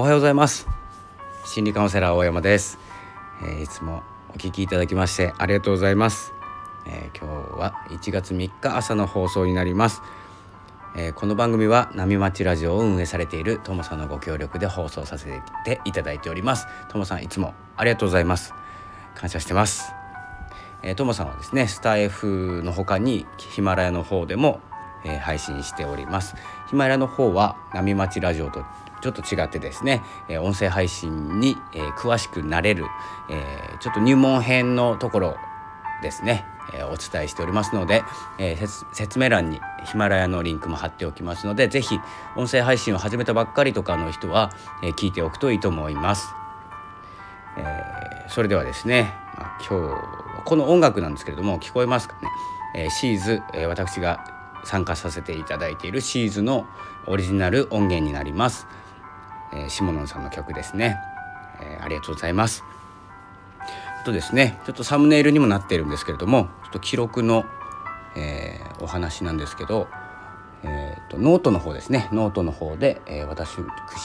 おはようございます。心理カウンセラー大山です、えー、いつもお聞きいただきましてありがとうございます、えー、今日は1月3日朝の放送になります、えー、この番組は波町ラジオを運営されているともさんのご協力で放送させていただいております。ともさんいつもありがとうございます。感謝してます。えー、ともさんはですねスタイフの他にヒマラヤの方でも、えー、配信しております。ヒマラヤの方は波町ラジオとちょっと違ってですね、え音声配信に、え詳しくなれる、えちょっと入門編のところですね、えお伝えしておりますので、え説明欄にヒマラヤのリンクも貼っておきますので是非音声配信を始めたばっかりとかの人は、え聞いておくといいと思います。えそれではですね、まあ、今日この音楽なんですけれども聞こえますかね、えシーズ、え私が参加させていただいているシーズのオリジナル音源になります。えー、シモノンさんの曲ですね、えー、ありがとうございます。とですねちょっとサムネイルにもなっているんですけれどもちょっと記録の、えー、お話なんですけど、えーと、ノートの方ですね。ノートの方で、えー、私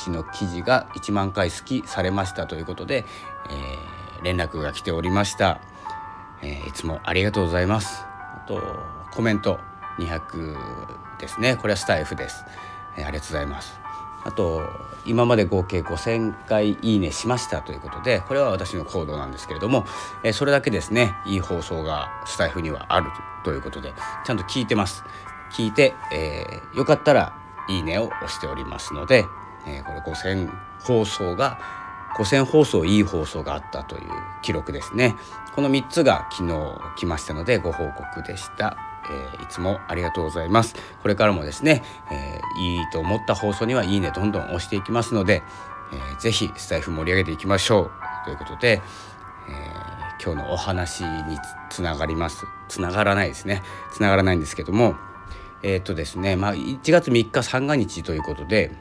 の記事が1万回好きされましたということで、えー、連絡が来ておりました、えー、いつもありがとうございます。あとコメント200ですね。これはスタイフです、えー、ありがとうございます。あと今まで合計5,000回いいねしましたということでこれは私の行動なんですけれども、えそれだけですねいい放送がスタイフにはあるということでちゃんと聞いてます。聞いて、えー、よかったらいいねを押しておりますので、えー、これ5,000放送が5,000放送いい放送があったという記録ですね。この3つが昨日来ましたのでご報告でした。えー、いつもありがとうございます。これからもですね、えー、いいと思った放送にはいいねどんどん押していきますので、えー、ぜひスタイフ盛り上げていきましょう。ということで、えー、今日のお話につながります。つながらないですね。つながらないんですけどもえっ、とですねまあ1月3日三が日ということで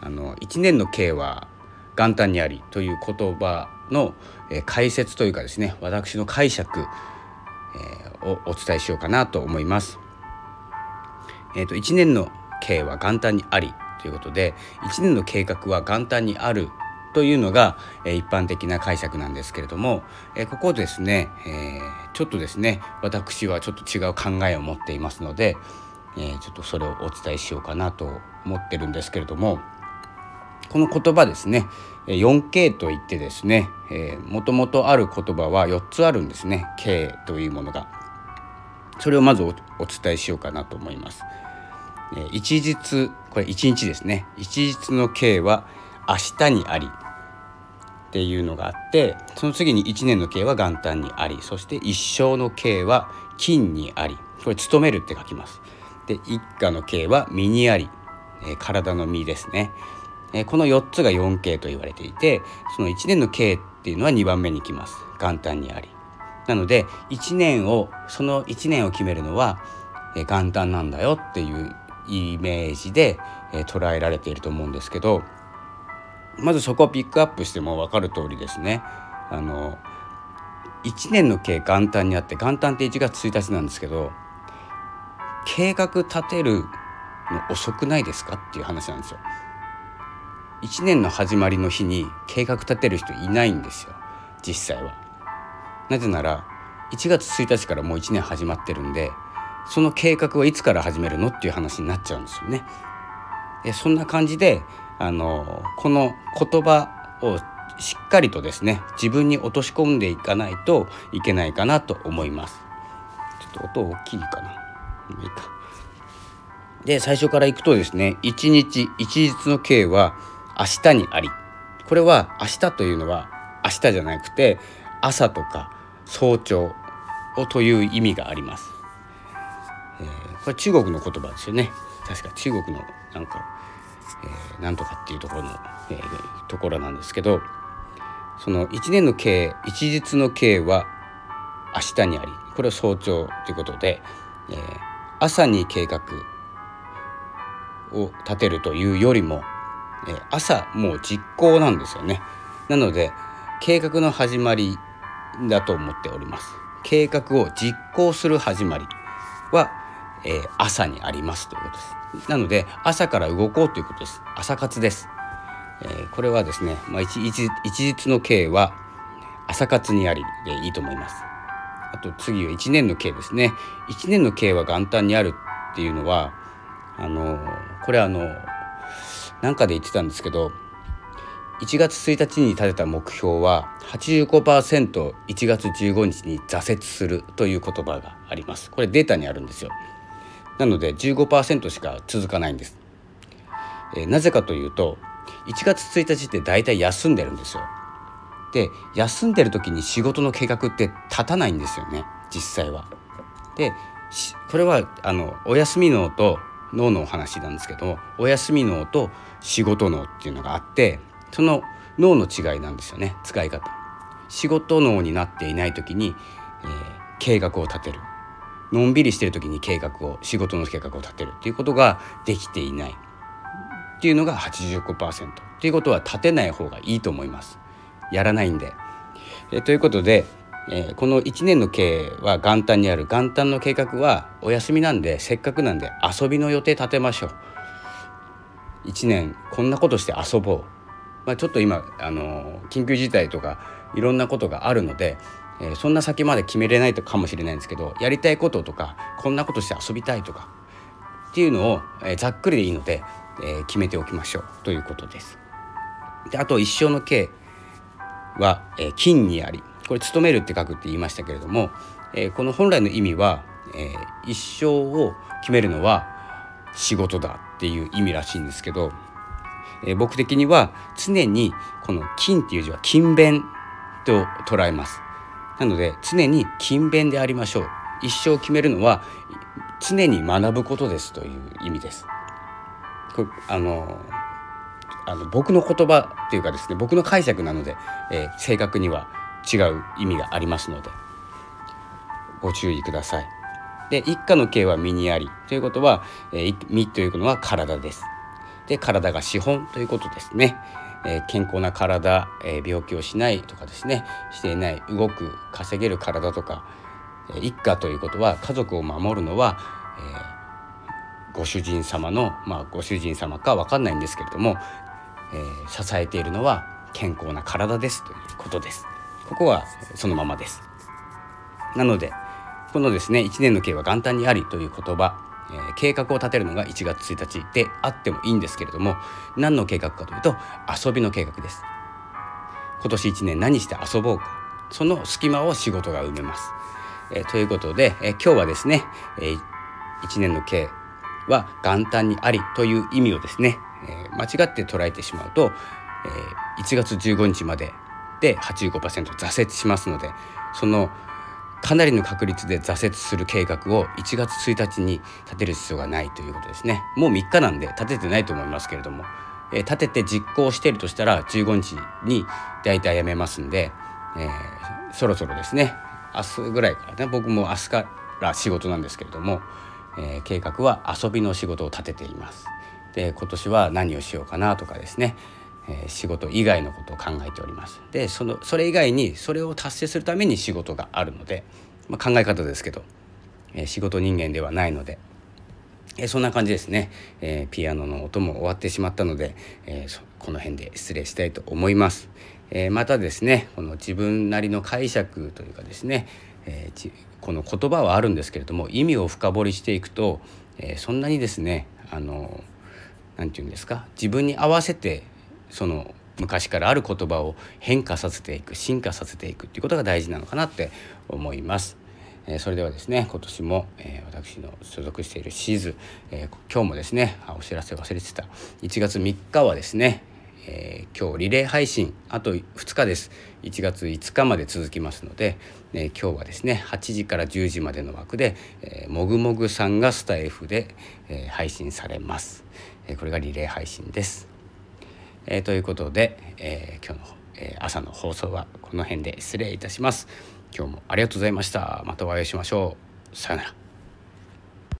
あの1年の計は元旦にありという言葉の、え解説というかですね私の解釈えー、をお伝えしようかなと思います。えーと、1年の計は元旦にありということで1年の計画は元旦にあるというのが、え、一般的な解釈なんですけれども、え、ここですね、え、ちょっとですね私はちょっと違う考えを持っていますので、えちょっとそれをお伝えしようかなと思ってるんですけれどもこの言葉ですね 4K といってですねもともとある言葉は4つあるんですね K というものがそれをまずお伝えしようかなと思います。一日これ一日ですね。一日の K は明日にありっていうのがあってその次に1年の K は元旦にありそして一生の K は金にあり。これ勤めるって書きます。で一家の K は身にあり、え体の身ですね。えこの4つが 4K と言われていてその1年の K っていうのは2番目に来ます。元旦にあり。なので1年をその1年を決めるのは、元旦なんだよっていうイメージで、捉えられていると思うんですけどまずそこをピックアップしても分かる通りですねあの1年の計元旦にあって元旦って1月1日なんですけど計画立てるの遅くないですかっていう話なんですよ。1年の始まりの日に計画立てる人いないんですよ実際は。なぜなら1月1日からもう1年始まってるんでその計画はいつから始めるのっていう話になっちゃうんですよね。でそんな感じであのこの言葉をしっかりとですね自分に落とし込んでいかないといけないかなと思います。ちょっと音大きいかな。いいか。で最初からいくとですね1日一日の計は明日にありこれは明日というのは明日じゃなくて朝とか早朝という意味があります、えー、これ中国の言葉ですよね。確か中国のなんか、えー、なんとかっていうところの、えー、ところなんですけどその1年の計一日の計は明日にありこれは早朝ということで、えー、朝に計画を立てるというよりもえ朝もう実行なんですよね。なので計画の始まりだと思っております。計画を実行する始まりは、えー、朝にありますということです。なので朝から動こうということです。朝活です。えー、これはですね、まあ、一一一日の計は朝活にありでいいと思います。あと次は1年の計ですね。1年の計は元旦にあるっていうのはあのこれあのなんかで言ってたんですけど1月1日に立てた目標は 85%1 月15日に挫折するという言葉があります。これデータにあるんですよ。なので15%しか続かないんです、えー、なぜかというと1月1日って大体休んでるんですよ。で休んでる時に仕事の計画って立たないんですよね。実際は。でこれはあのお休み脳と脳のお話なんですけどお休み脳と仕事脳っていうのがあってその脳の違いなんですよね。使い方。仕事脳になっていない時に、えー、計画を立てる。のんびりしてる時に計画を仕事の計画を立てるっていうことができていない。っていうのが85%っていうことは立てない方がいいと思います。やらないんで。えー、ということで、えー、この1年の計は元旦にある。元旦の計画はお休みなんでせっかくなんで遊びの予定立てましょう。1年こんなことして遊ぼう。まあ、ちょっと今あの緊急事態とかいろんなことがあるので、えー、そんな先まで決めれないかもしれないんですけどやりたいこととかこんなことして遊びたいとかっていうのを、えー、ざっくりでいいので、えー、決めておきましょうということです。であと一生の計は、え金にありこれ「勤める」って書くって言いましたけれども、えこの本来の意味は、え一生を決めるのは仕事だっていう意味らしいんですけどえー、僕的には常にこの「金」っていう字は勤勉と捉えますなので常に勤勉でありましょう一生決めるのは常に学ぶことですという意味ですこれあのあの僕の言葉っていうかですね僕の解釈なので、えー、正確には違う意味がありますのでご注意ください。で一家の形は身にありということは、えー、身というのは体です。で体が資本ということですね。えー、健康な体、えー、病気をしないとかですねしていない動く稼げる体とか、えー、一家ということは家族を守るのは、えご主人様のまあご主人様か分かんないんですけれども、え支えているのは健康な体ですということです。ここはそのままです。なのでこのですね1年の計は元旦にありという言葉えー、計画を立てるのが1月1日であってもいいんですけれども何の計画かというと遊びの計画です。今年1年何して遊ぼうか。その隙間を仕事が埋めます、えー、ということで、えー、今日はですね、えー、1年の計は元旦にありという意味をですね、え、間違って捉えてしまうと、えー、1月15日までで85%挫折しますのでそのかなりの確率で挫折する計画を1月1日に立てる必要がないということですね。もう3日なんで立ててないと思いますけれども、えー、立てて実行してるとしたら15日に大体やめますんで、えー、そろそろですね。明日ぐらいからね。僕も明日から仕事なんですけれども、えー、計画は遊びの仕事を立てています。で今年は何をしようかなとかですね。え仕事以外のことを考えております。でそのそれ以外にそれを達成するために仕事があるので、まあ、考え方ですけど、え仕事人間ではないので、えそんな感じですね、えピアノの音も終わってしまったので、えこの辺で失礼したいと思います、えまたですねこの自分なりの解釈というかですね、えこの言葉はあるんですけれども意味を深掘りしていくと、えそんなにですねあの何て言うんですか自分に合わせてその昔からある言葉を変化させていく進化させていくっていうことが大事なのかなって思います。えそれではですね今年も、えー、私の所属しているシーズ、えー、今日もですねお知らせ忘れてた。1月3日はですね、えー、今日リレー配信あと2日です。1月5日まで続きますので、え今日はですね8時から10時までの枠で、えもぐもぐさんがスタイフで、え配信されます、えこれがリレー配信です。えー、ということで、えー、今日の、えー、朝の放送はこの辺で失礼いたします。今日もありがとうございました。またお会いしましょう。さよなら。